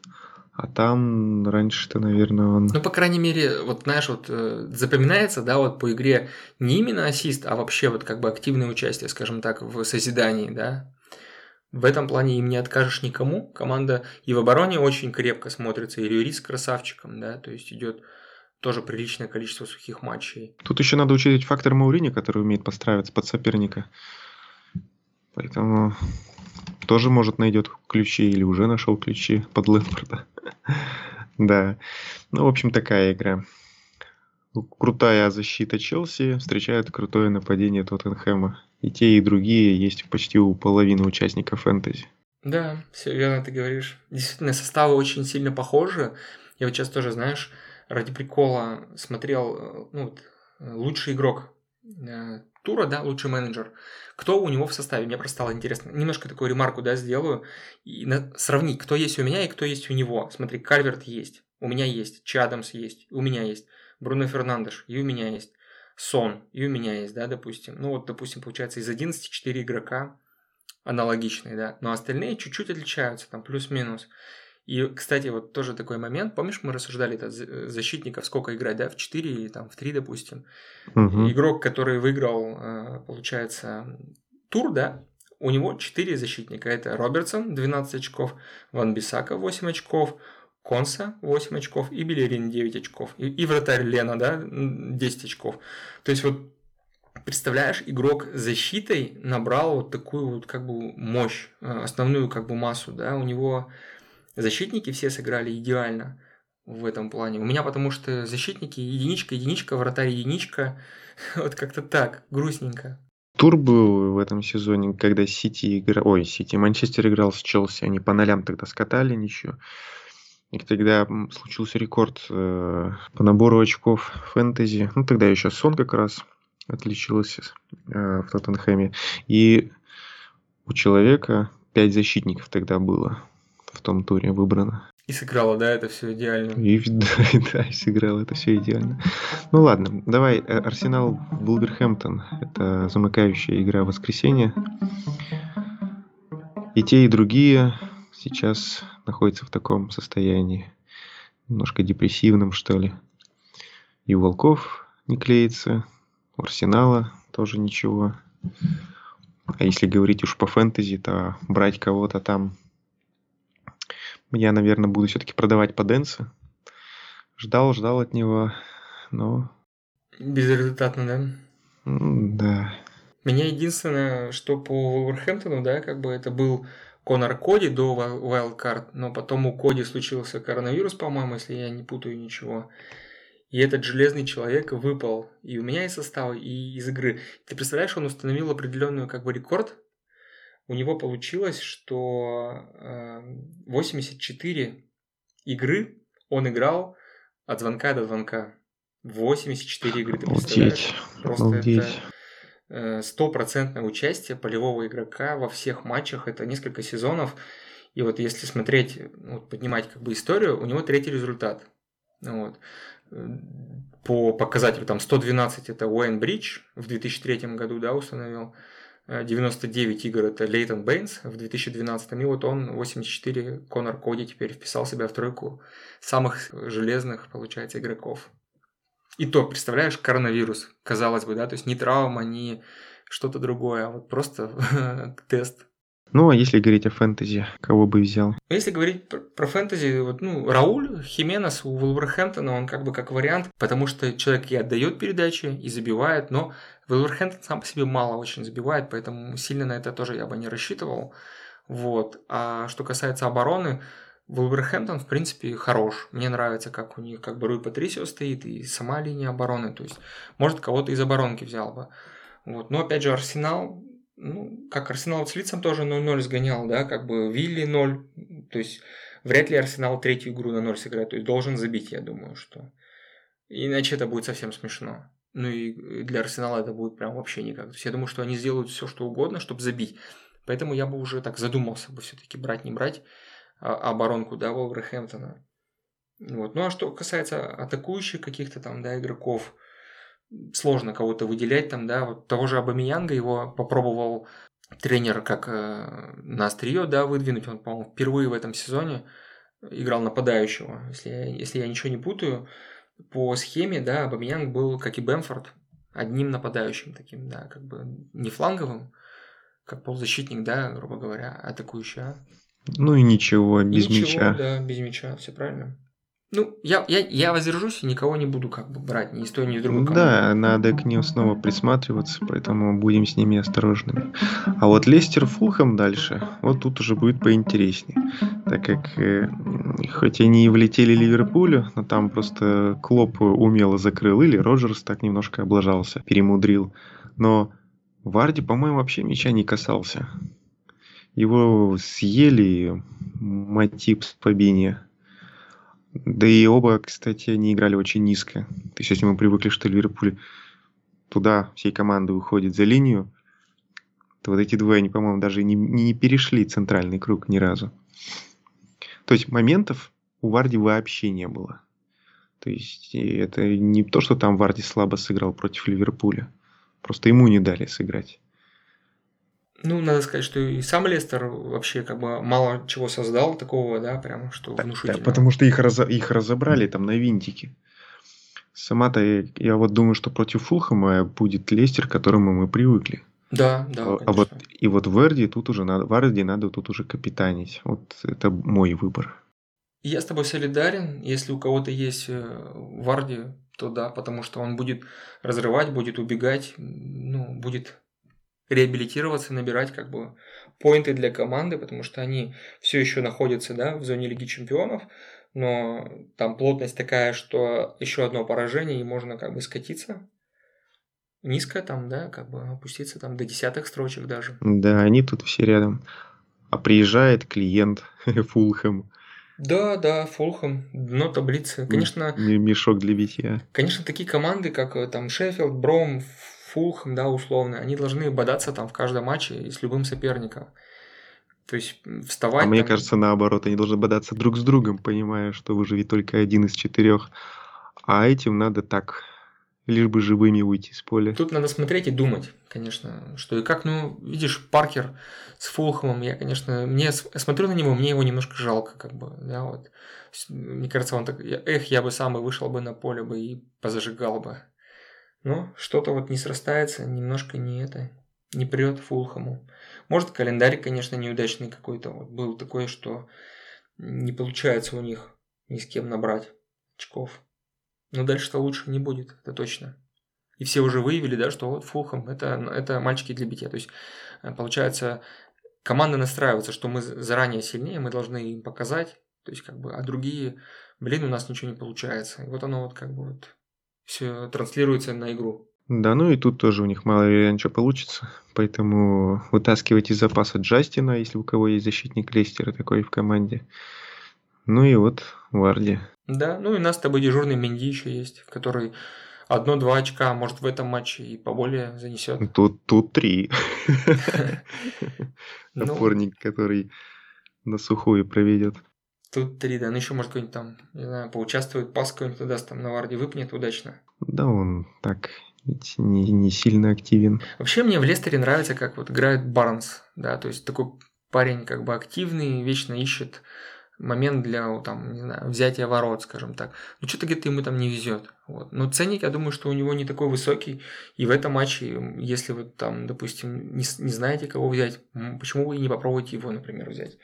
А там раньше-то, наверное, он... Ну, по крайней мере, вот знаешь, вот э, запоминается, да, вот по игре не именно ассист, а вообще вот как бы активное участие, скажем так, в созидании, да. В этом плане им не откажешь никому. Команда и в обороне очень крепко смотрится, и Рюрис красавчиком, да, то есть идет тоже приличное количество сухих матчей. Тут еще надо учитывать фактор Маурини, который умеет подстраиваться под соперника. Поэтому тоже, может, найдет ключи или уже нашел ключи под Лэмпорда. Да. Ну, в общем, такая игра. Крутая защита Челси встречает крутое нападение Тоттенхэма. И те, и другие есть почти у половины участников фэнтези. Да, все верно ты говоришь. Действительно, составы очень сильно похожи. Я вот сейчас тоже, знаешь, ради прикола смотрел, э, ну, э, лучший игрок э, тура, да, лучший менеджер. Кто у него в составе? Мне просто стало интересно. Немножко такую ремарку, да, сделаю. И на... сравни, кто есть у меня и кто есть у него. Смотри, Кальверт есть, у меня есть, Чадамс есть, у меня есть, Бруно Фернандеш, и у меня есть, Сон, и у меня есть, да, допустим. Ну вот, допустим, получается, из 11 4 игрока аналогичные, да, но остальные чуть-чуть отличаются, там плюс-минус. И, кстати, вот тоже такой момент, помнишь, мы рассуждали это за- защитников, сколько играть, да, в 4 или там в 3, допустим. Мгм. Игрок, который выиграл, э, получается, тур, да, у него 4 защитника. Это Робертсон, 12 очков, Ван Бисака, 8 очков, Конса, 8 очков и Белерин, 9 очков. И, и вратарь Лена, да, м, 10 очков. То есть вот Представляешь, игрок с защитой набрал вот такую вот как бы мощь, э, основную как бы массу, да, у него защитники все сыграли идеально в этом плане. У меня потому что защитники единичка, единичка, вратарь единичка, вот как-то так, грустненько. Тур был в этом сезоне, когда Сити играл... Ой, Сити, Манчестер играл с Челси. Они по нолям тогда скатали ничего. И тогда случился рекорд э, по набору очков фэнтези. Ну, тогда еще Сон как раз отличился э, в Тоттенхэме. И у человека пять защитников тогда было в том туре выбрано. И сыграла, да, это все идеально. И да, да, и сыграл это все идеально. Ну ладно, давай э, Арсенал Вулверхэмптон. Это замыкающая игра в воскресенье. И те, и другие сейчас находятся в таком состоянии. Немножко депрессивном, что ли. И у Волков не клеится. У Арсенала тоже ничего. А если говорить уж по фэнтези, то брать кого-то там я, наверное, буду все-таки продавать по Дэнсу. Ждал, ждал от него, но Безрезультатно, да? м, да. Меня единственное, что по Вулверхэмптону, да, как бы это был Конор Коди до Wildcard, но потом у Коди случился коронавирус, по-моему, если я не путаю ничего. И этот железный человек выпал и у меня из состава, и из игры. Ты представляешь, он установил определенную как бы рекорд. У него получилось, что э, 84 игры он играл от звонка до звонка. 84 игры, ты представляешь? Обалдеть. Просто Обалдеть. это стопроцентное участие полевого игрока во всех матчах. Это несколько сезонов. И вот если смотреть, ну, вот поднимать как бы историю, у него третий результат. Вот. По показателю там 112 это Уэйн Бридж в 2003 году да, установил. Э, 99 игр это Лейтон Бейнс в 2012. И вот он 84 Конор Коди теперь вписал себя в тройку самых железных, получается, игроков. И то, представляешь, коронавирус, казалось бы, да, то есть ни травма, ни что-то другое, а вот просто тест. Ну, а если говорить о фэнтези, кого бы взял? Если говорить про, про фэнтези, вот, ну, Рауль Хименес у Вулверхэмптона, он как бы как вариант, потому что человек и отдает передачи, и забивает, но Вулверхэмптон сам по себе мало очень забивает, поэтому сильно на это тоже я бы не рассчитывал. Вот. А что касается обороны, Вулверхэмптон, в принципе, хорош. Мне нравится, как у них как бы Руй Патрисио стоит, и сама линия обороны. То есть, может, кого-то из оборонки взял бы. Вот. Но, опять же, Арсенал, ну, как Арсенал с лицом тоже 0-0 сгонял, да, как бы Вилли 0. То есть, вряд ли Арсенал третью игру на 0 сыграет. То есть, должен забить, я думаю, что. Иначе это будет совсем смешно. Ну и для Арсенала это будет прям вообще никак. То есть, я думаю, что они сделают все, что угодно, чтобы забить. Поэтому я бы уже так задумался бы все-таки брать, не брать а, оборонку, да, Волверхэмптона. Вот. Ну а что касается атакующих каких-то там, да, игроков, сложно кого-то выделять там, да, вот того же Абамиянга его попробовал тренер как э, на острие, да, выдвинуть, он, по-моему, впервые в этом сезоне играл нападающего, если я, если я ничего не путаю, по схеме, да, Абамиянг был, как и Бэмфорд, одним нападающим таким, да, как бы не фланговым, как полузащитник, да, грубо говоря, атакующий, а ну и ничего, без ничего, мяча. да, без мяча, все правильно. Ну, я, я, я воздержусь и никого не буду как бы брать, ни из той, ни из другой команды. Да, надо к ним снова присматриваться, поэтому будем с ними осторожными. А вот Лестер Фулхэм дальше, вот тут уже будет поинтереснее. Так как э, хоть они и влетели Ливерпулю, но там просто Клоп умело закрыл, или Роджерс так немножко облажался, перемудрил. Но Варди, по-моему, вообще мяча не касался. Его съели Матип с Фабини. Да и оба, кстати, они играли очень низко. То есть, если мы привыкли, что Ливерпуль туда всей командой уходит за линию, то вот эти двое, они, по-моему, даже не, не перешли центральный круг ни разу. То есть моментов у Варди вообще не было. То есть это не то, что там Варди слабо сыграл против Ливерпуля. Просто ему не дали сыграть. Ну, надо сказать, что и сам Лестер вообще как бы мало чего создал такого, да, прям что да, внушительно. Да, потому что их, раз, их разобрали там на винтики. Сама-то я, я вот думаю, что против Фулхэма будет Лестер, к которому мы привыкли. Да, да. А, а вот и вот Верди тут уже надо, Варди надо тут уже капитанить. Вот это мой выбор. Я с тобой солидарен. Если у кого-то есть э, Варди, то да, потому что он будет разрывать, будет убегать, ну, будет реабилитироваться, набирать как бы поинты для команды, потому что они все еще находятся да, в зоне Лиги Чемпионов, но там плотность такая, что еще одно поражение и можно как бы скатиться низко там, да, как бы опуститься там до десятых строчек даже. Да, они тут все рядом. А приезжает клиент Фулхэм. Да, да, Фулхэм, дно таблицы. Конечно... Мешок для битья. Конечно, такие команды, как э, там Шеффилд, Бром, Фулхэм, да, условно, они должны бодаться там в каждом матче с любым соперником. То есть вставать. А мне там... кажется, наоборот, они должны бодаться друг с другом, понимая, что вы же ведь только один из четырех. А этим надо так, лишь бы живыми уйти с поля. Тут надо смотреть и думать, конечно, что и как, ну, видишь, Паркер с Фулхэмом, я, конечно, мне смотрю на него, мне его немножко жалко, как бы, да, вот. Мне кажется, он так, эх, я бы сам и вышел бы на поле бы и позажигал бы. Но что-то вот не срастается, немножко не это, не прет Фулхаму. Может, календарь, конечно, неудачный какой-то. Вот был такой, что не получается у них ни с кем набрать очков. Но дальше-то лучше не будет, это точно. И все уже выявили, да, что вот Фулхам это, это мальчики для битья. То есть, э, получается, команда настраивается, что мы заранее сильнее, мы должны им показать. То есть, как бы, а другие, блин, у нас ничего не получается. И вот оно вот как бы вот все транслируется на игру. Да, ну и тут тоже у них мало вероятно, что получится. Поэтому вытаскивать из запаса Джастина, если у кого есть защитник Лестера такой в команде. Ну и вот Варди. Да, ну и у нас с тобой дежурный Менди еще есть, который одно-два очка, может, в этом матче и поболее занесет. Тут, тут три. Ну. Опорник, который на сухую проведет. Тут три, да. Ну еще, может, какой-нибудь там, не знаю, поучаствует, пас какой-нибудь даст, там на варде выпнет удачно. Да, он так не, не сильно активен. Вообще мне в Лестере нравится, как вот играет Барнс, да, то есть такой парень как бы активный, вечно ищет момент для там, не знаю, взятия ворот, скажем так. Ну, что-то где-то ему там не везет. Вот. Но ценник, я думаю, что у него не такой высокий. И в этом матче, если вы там, допустим, не, не знаете, кого взять, почему вы не попробуете его, например, взять?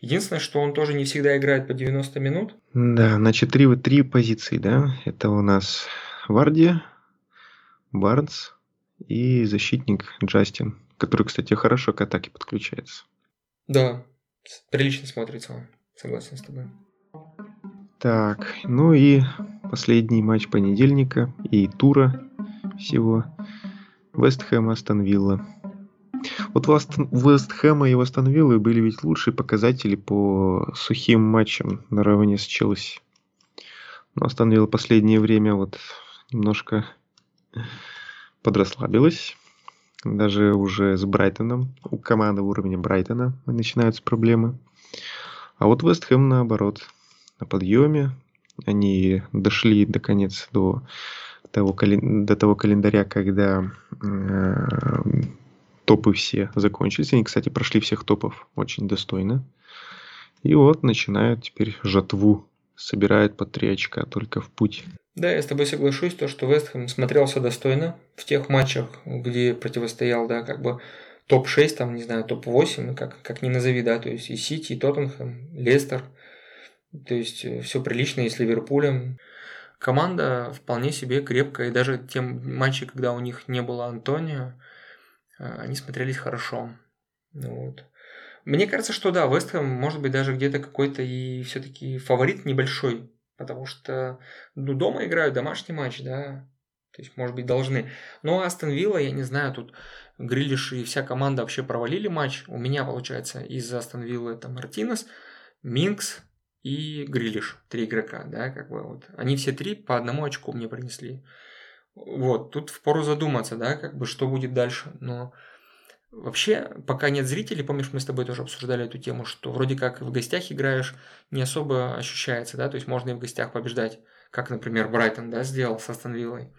Единственное, что он тоже не всегда играет по 90 минут. Да, значит, три, три позиции, да? Это у нас Варди, Барнс и защитник Джастин, который, кстати, хорошо к атаке подключается. Да, прилично смотрится он. Согласен с тобой. Так, ну и последний матч понедельника и тура всего. Вест Хэм Астон Вилла. Вот у Вест Хэма и Астон Виллы были ведь лучшие показатели по сухим матчам наравне с Челси. Но Астон Вилла последнее время вот немножко подрасслабилась. Даже уже с Брайтоном, у команды уровня Брайтона начинаются проблемы. А вот Вест Хэм наоборот, на подъеме. Они дошли наконец до того, до того календаря, когда э, топы все закончились. Они, кстати, прошли всех топов очень достойно. И вот начинают теперь жатву. Собирают по три очка только в путь. Да, я с тобой соглашусь, то, что Вестхэм смотрелся достойно в тех матчах, где противостоял, да, как бы топ-6, там, не знаю, топ-8, как, как ни назови, да, то есть и Сити, и Тоттенхэм, Лестер, то есть э, все прилично и с Ливерпулем. Команда вполне себе крепкая, и даже те матчи, когда у них не было Антонио, э, они смотрелись хорошо. Вот. Мне кажется, что да, Вестхэм может быть даже где-то какой-то и все-таки фаворит небольшой, потому что ну, дома играют домашний матч, да, то есть, может быть, должны. Но Астон Вилла, я не знаю, тут Грилиш и вся команда вообще провалили матч. У меня, получается, из Астон Виллы это Мартинес, Минкс и Грилиш. Три игрока, да, как бы вот. Они все три по одному очку мне принесли. Вот, тут впору задуматься, да, как бы, что будет дальше. Но вообще, пока нет зрителей, помнишь, мы с тобой тоже обсуждали эту тему, что вроде как в гостях играешь, не особо ощущается, да, то есть можно и в гостях побеждать, как, например, Брайтон, да, сделал с Астон Виллой.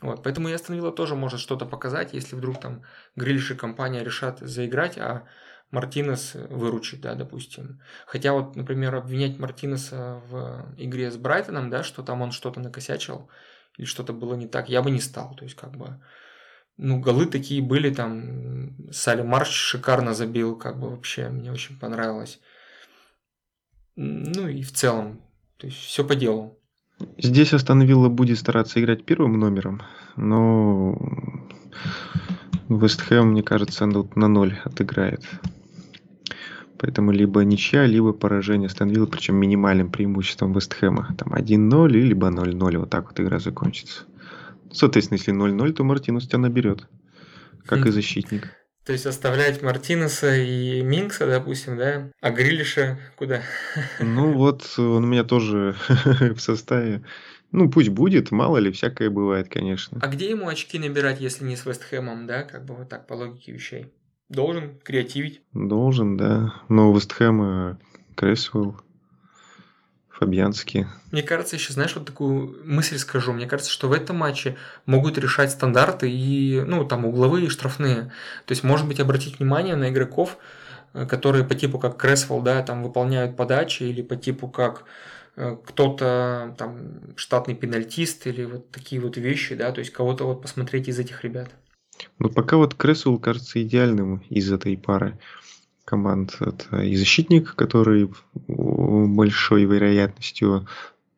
Вот, поэтому и Астон тоже может что-то показать, если вдруг там Грилиш и компания решат заиграть, а Мартинес выручит, да, допустим. Хотя вот, например, обвинять Мартинеса в игре с Брайтоном, да, что там он что-то накосячил или что-то было не так, я бы не стал. То есть, как бы, ну, голы такие были, там, Салли Марш шикарно забил, как бы вообще, мне очень понравилось. Ну и в целом, то есть, все по делу. Здесь Астон Вилла будет стараться играть первым номером, но Вест Хэм, мне кажется, на ноль отыграет. Поэтому либо ничья, либо поражение Астон Вилла, причем минимальным преимуществом Вест Хэма. Там 1-0, либо 0-0, вот так вот игра закончится. Соответственно, если 0-0, то Мартинус тебя наберет, как и защитник. То есть оставлять Мартинеса и Минкса, допустим, да? А Грилиша куда? Ну вот, он у меня тоже в составе. Ну, пусть будет, мало ли, всякое бывает, конечно. А где ему очки набирать, если не с Вестхэмом, да? Как бы вот так, по логике вещей. Должен креативить. Должен, да. Но Вестхэма Кресвелл Фабьянский. Мне кажется, еще, знаешь, вот такую мысль скажу. Мне кажется, что в этом матче могут решать стандарты и, ну, там, угловые и штрафные. То есть, может быть, обратить внимание на игроков, э, которые по типу как Кресвелл, да, там выполняют подачи, или по типу как э, кто-то там штатный пенальтист или вот такие вот вещи, да, то есть кого-то вот посмотреть из этих ребят. Ну, пока вот Кресвелл кажется идеальным из этой пары команд. Это и защитник, который большой вероятностью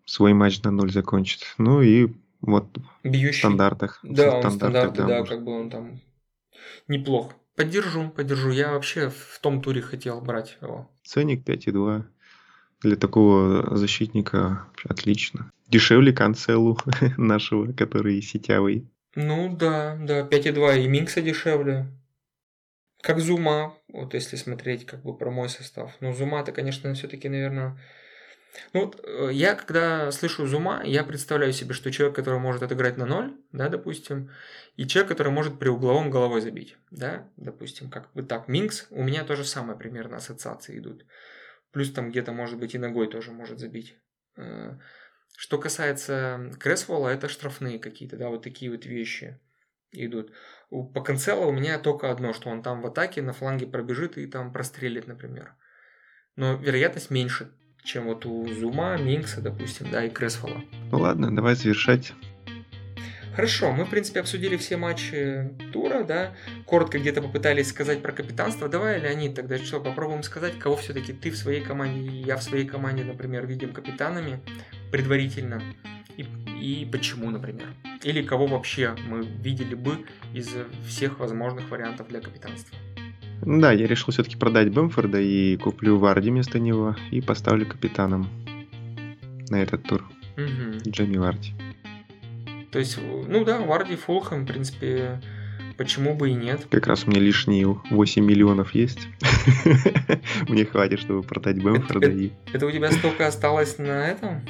свой матч на ноль закончит. Ну и вот Бьющий. в стандартах. Да, он стандарты, да, да как бы он там неплох. Поддержу, поддержу. Я вообще в том туре хотел брать его. Ценник 5,2. Для такого защитника отлично. Дешевле канцелу нашего, который сетявый. Ну да, да, 5,2 и Минкса дешевле. Как Зума, вот если смотреть как бы про мой состав. Но Зума-то, конечно, все-таки, наверное... Ну, вот, э, я, когда слышу Зума, я представляю себе, что человек, который может отыграть на ноль, да, допустим, и человек, который может при угловом головой забить, да, допустим, как бы так. Минкс, у меня тоже самое примерно ассоциации идут. Плюс там где-то, может быть, и ногой тоже может забить. Э, что касается Кресвола, это штрафные какие-то, да, вот такие вот вещи идут. По Канцело у меня только одно, что он там в атаке на фланге пробежит и там прострелит, например. Но вероятность меньше. чем вот у Зума, Минкса, допустим, да, и Кресфола. Ну ладно, давай завершать. Хорошо, мы, в принципе, обсудили все матчи тура, да, коротко где-то попытались сказать про капитанство. Давай, Леонид, тогда что, попробуем сказать, кого все-таки ты в своей команде и я в своей команде, например, видим капитанами предварительно и, и почему, например. Или кого вообще мы видели бы из всех возможных вариантов для капитанства. Да, я решил все-таки продать Бэмфорда и куплю Варди вместо него и поставлю капитаном на этот тур. Угу. Джейми Варди. То есть, ну да, Варди, Фулхэм, в принципе, почему бы и нет. Как раз у меня лишние 8 миллионов есть. Мне хватит, чтобы продать Бэмфорда. Это, у тебя столько осталось на этом?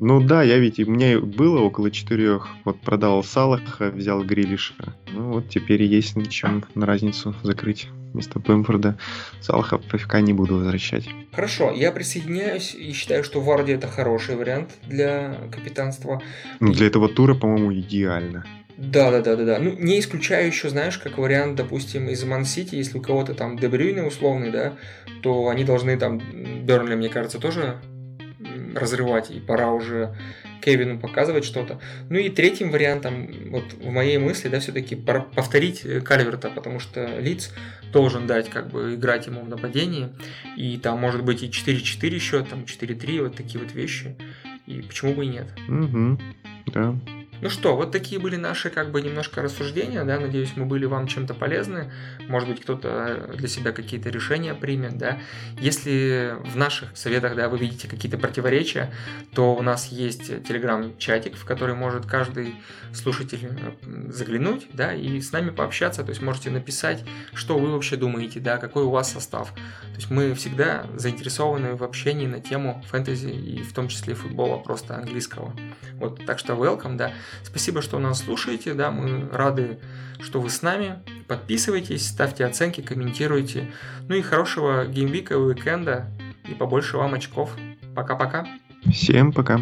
Ну да, я ведь, у меня было около четырех. Вот продал Салаха, взял Грилиша. Ну вот теперь есть на чем на разницу закрыть вместо Бэмфорда. Салаха пока не буду возвращать. Хорошо, я присоединяюсь и считаю, что Варди это хороший вариант для капитанства. Ну, для этого тура, по-моему, идеально. Да, да, да, да, да. Ну, не исключаю еще, знаешь, как вариант, допустим, из Ман-Сити, если у кого-то там Дебрюйны условный, да, то они должны там, Бернли, мне кажется, тоже разрывать, и пора уже Кевину показывать что-то. Ну и третьим вариантом, вот в моей мысли, да, все-таки повторить э, Кальверта, потому что Лиц должен дать, как бы, играть ему в нападении, и там может быть и 4-4 счет, там 4-3, вот такие вот вещи, и почему бы и нет. Угу, да. Ну что, вот такие были наши как бы немножко рассуждения, да, надеюсь, мы были вам чем-то полезны, может быть, кто-то для себя какие-то решения примет, да. Если в наших советах, да, вы видите какие-то противоречия, то у нас есть телеграм-чатик, в который может каждый слушатель заглянуть, да, и с нами пообщаться, то есть можете написать, что вы вообще думаете, да, какой у вас состав. То есть мы всегда заинтересованы в общении на тему фэнтези и в том числе футбола просто английского. Вот, так что welcome, да. Спасибо, что нас слушаете, да, мы рады, что вы с нами. Подписывайтесь, ставьте оценки, комментируйте. Ну и хорошего геймвика, уикенда и побольше вам очков. Пока-пока. Всем пока.